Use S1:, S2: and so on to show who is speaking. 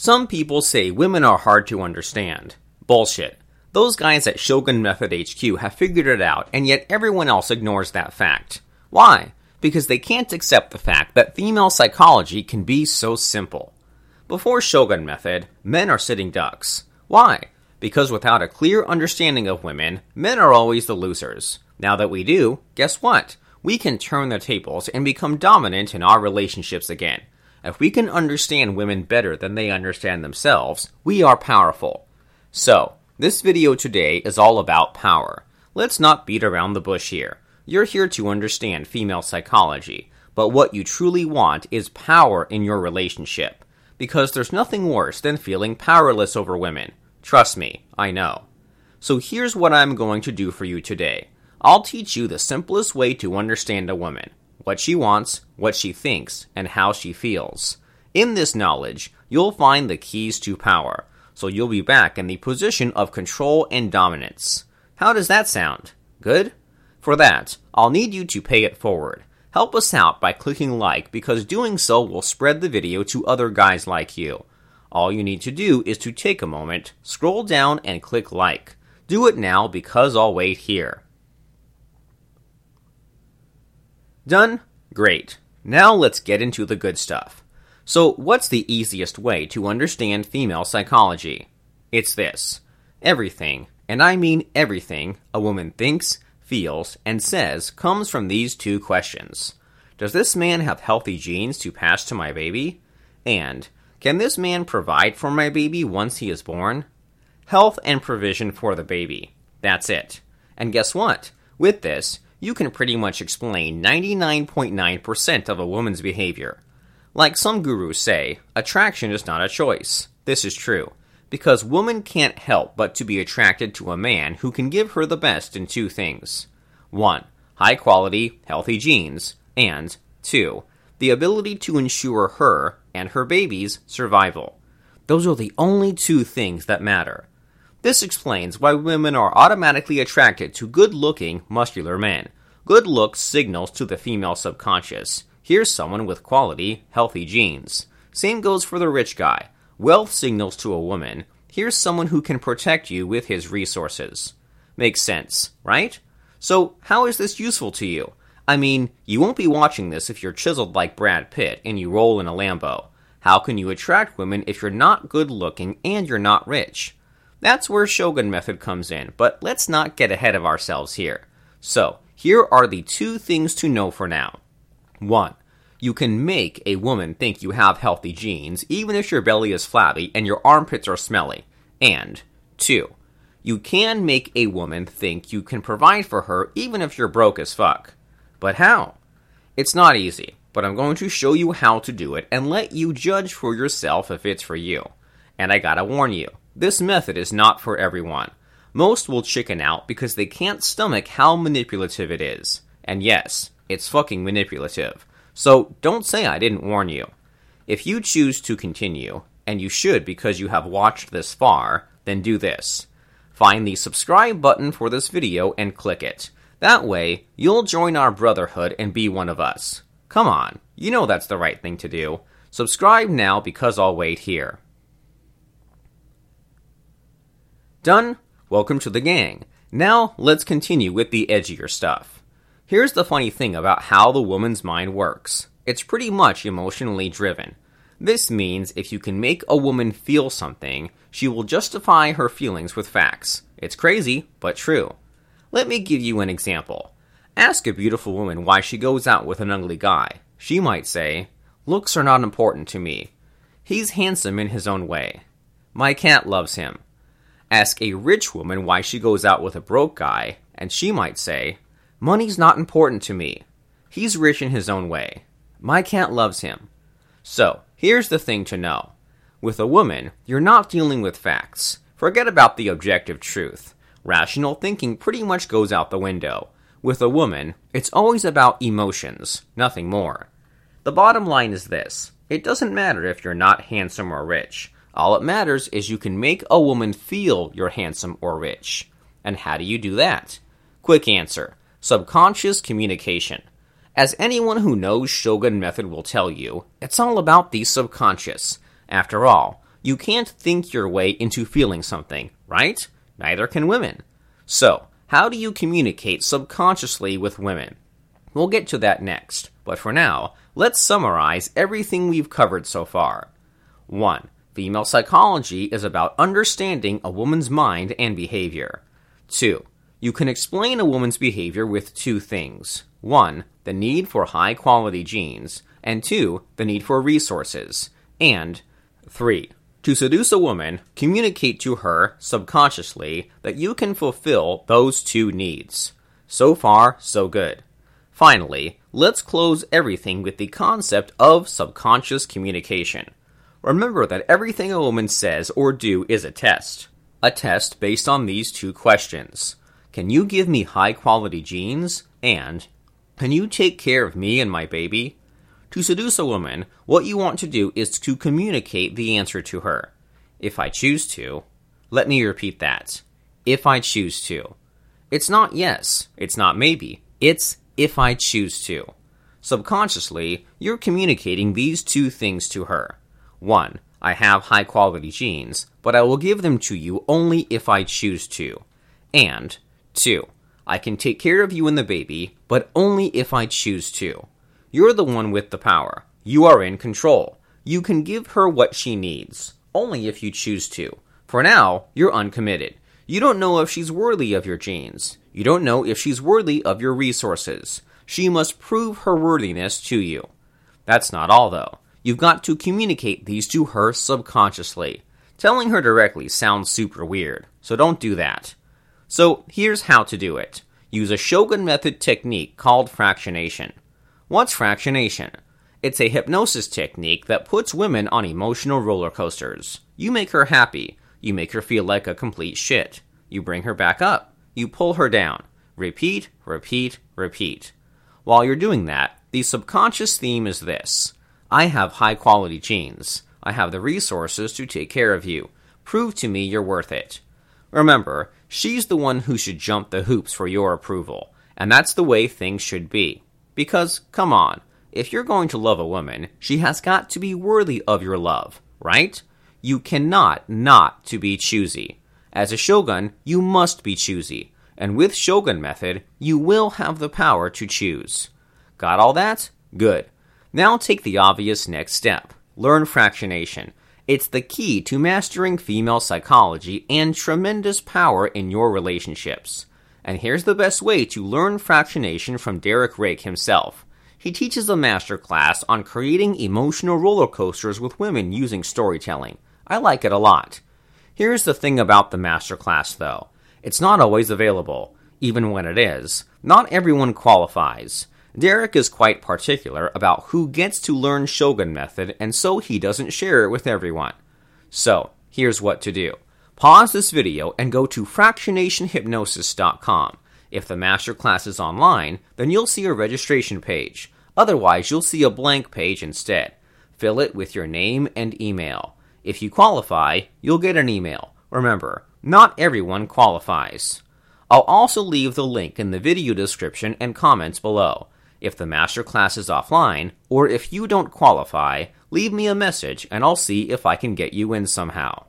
S1: Some people say women are hard to understand. Bullshit. Those guys at Shogun Method HQ have figured it out, and yet everyone else ignores that fact. Why? Because they can't accept the fact that female psychology can be so simple. Before Shogun Method, men are sitting ducks. Why? Because without a clear understanding of women, men are always the losers. Now that we do, guess what? We can turn the tables and become dominant in our relationships again. If we can understand women better than they understand themselves, we are powerful. So, this video today is all about power. Let's not beat around the bush here. You're here to understand female psychology, but what you truly want is power in your relationship. Because there's nothing worse than feeling powerless over women. Trust me, I know. So here's what I'm going to do for you today. I'll teach you the simplest way to understand a woman what she wants, what she thinks, and how she feels. In this knowledge, you'll find the keys to power, so you'll be back in the position of control and dominance. How does that sound? Good? For that, I'll need you to pay it forward. Help us out by clicking like because doing so will spread the video to other guys like you. All you need to do is to take a moment, scroll down, and click like. Do it now because I'll wait here. Done? Great. Now let's get into the good stuff. So, what's the easiest way to understand female psychology? It's this everything, and I mean everything, a woman thinks, feels, and says comes from these two questions Does this man have healthy genes to pass to my baby? And can this man provide for my baby once he is born? Health and provision for the baby. That's it. And guess what? With this, you can pretty much explain 99.9% of a woman's behavior. Like some gurus say, attraction is not a choice. This is true, because woman can't help but to be attracted to a man who can give her the best in two things. 1. High quality, healthy genes, and 2. The ability to ensure her and her baby's survival. Those are the only two things that matter. This explains why women are automatically attracted to good looking, muscular men. Good looks signals to the female subconscious. Here's someone with quality, healthy genes. Same goes for the rich guy. Wealth signals to a woman. Here's someone who can protect you with his resources. Makes sense, right? So, how is this useful to you? I mean, you won't be watching this if you're chiseled like Brad Pitt and you roll in a Lambo. How can you attract women if you're not good looking and you're not rich? That's where Shogun Method comes in, but let's not get ahead of ourselves here. So, here are the two things to know for now. 1. You can make a woman think you have healthy genes, even if your belly is flabby and your armpits are smelly. And 2. You can make a woman think you can provide for her even if you're broke as fuck. But how? It's not easy, but I'm going to show you how to do it and let you judge for yourself if it's for you. And I gotta warn you, this method is not for everyone. Most will chicken out because they can't stomach how manipulative it is. And yes, it's fucking manipulative. So don't say I didn't warn you. If you choose to continue, and you should because you have watched this far, then do this. Find the subscribe button for this video and click it. That way, you'll join our brotherhood and be one of us. Come on, you know that's the right thing to do. Subscribe now because I'll wait here. Done? Welcome to the gang. Now, let's continue with the edgier stuff. Here's the funny thing about how the woman's mind works it's pretty much emotionally driven. This means if you can make a woman feel something, she will justify her feelings with facts. It's crazy, but true. Let me give you an example. Ask a beautiful woman why she goes out with an ugly guy. She might say, Looks are not important to me. He's handsome in his own way. My cat loves him. Ask a rich woman why she goes out with a broke guy, and she might say, Money's not important to me. He's rich in his own way. My cat loves him. So, here's the thing to know. With a woman, you're not dealing with facts. Forget about the objective truth. Rational thinking pretty much goes out the window. With a woman, it's always about emotions, nothing more. The bottom line is this it doesn't matter if you're not handsome or rich. All it matters is you can make a woman feel you're handsome or rich. And how do you do that? Quick answer subconscious communication. As anyone who knows Shogun Method will tell you, it's all about the subconscious. After all, You can't think your way into feeling something, right? Neither can women. So, how do you communicate subconsciously with women? We'll get to that next, but for now, let's summarize everything we've covered so far. 1. Female psychology is about understanding a woman's mind and behavior. 2. You can explain a woman's behavior with two things. 1. The need for high quality genes, and 2. The need for resources. And 3. To seduce a woman, communicate to her subconsciously that you can fulfill those two needs. So far, so good. Finally, let's close everything with the concept of subconscious communication. Remember that everything a woman says or do is a test. A test based on these two questions. Can you give me high quality genes? And can you take care of me and my baby? To seduce a woman, what you want to do is to communicate the answer to her. If I choose to. Let me repeat that. If I choose to. It's not yes, it's not maybe, it's if I choose to. Subconsciously, you're communicating these two things to her. One, I have high quality genes, but I will give them to you only if I choose to. And, two, I can take care of you and the baby, but only if I choose to. You're the one with the power. You are in control. You can give her what she needs, only if you choose to. For now, you're uncommitted. You don't know if she's worthy of your genes. You don't know if she's worthy of your resources. She must prove her worthiness to you. That's not all, though. You've got to communicate these to her subconsciously. Telling her directly sounds super weird, so don't do that. So here's how to do it. Use a Shogun method technique called fractionation. What's fractionation? It's a hypnosis technique that puts women on emotional roller coasters. You make her happy. You make her feel like a complete shit. You bring her back up. You pull her down. Repeat, repeat, repeat. While you're doing that, the subconscious theme is this I have high quality genes. I have the resources to take care of you. Prove to me you're worth it. Remember, she's the one who should jump the hoops for your approval, and that's the way things should be. Because, come on, if you're going to love a woman, she has got to be worthy of your love, right? You cannot not to be choosy. As a shogun, you must be choosy, and with shogun method, you will have the power to choose. Got all that? Good. Now take the obvious next step. Learn fractionation. It's the key to mastering female psychology and tremendous power in your relationships. And here's the best way to learn fractionation from Derek Rake himself. He teaches a masterclass on creating emotional roller coasters with women using storytelling. I like it a lot. Here's the thing about the masterclass, though it's not always available. Even when it is, not everyone qualifies. Derek is quite particular about who gets to learn Shogun method, and so he doesn't share it with everyone. So, here's what to do. Pause this video and go to fractionationhypnosis.com. If the masterclass is online, then you'll see a registration page. Otherwise, you'll see a blank page instead. Fill it with your name and email. If you qualify, you'll get an email. Remember, not everyone qualifies. I'll also leave the link in the video description and comments below. If the master class is offline, or if you don't qualify, leave me a message and I'll see if I can get you in somehow.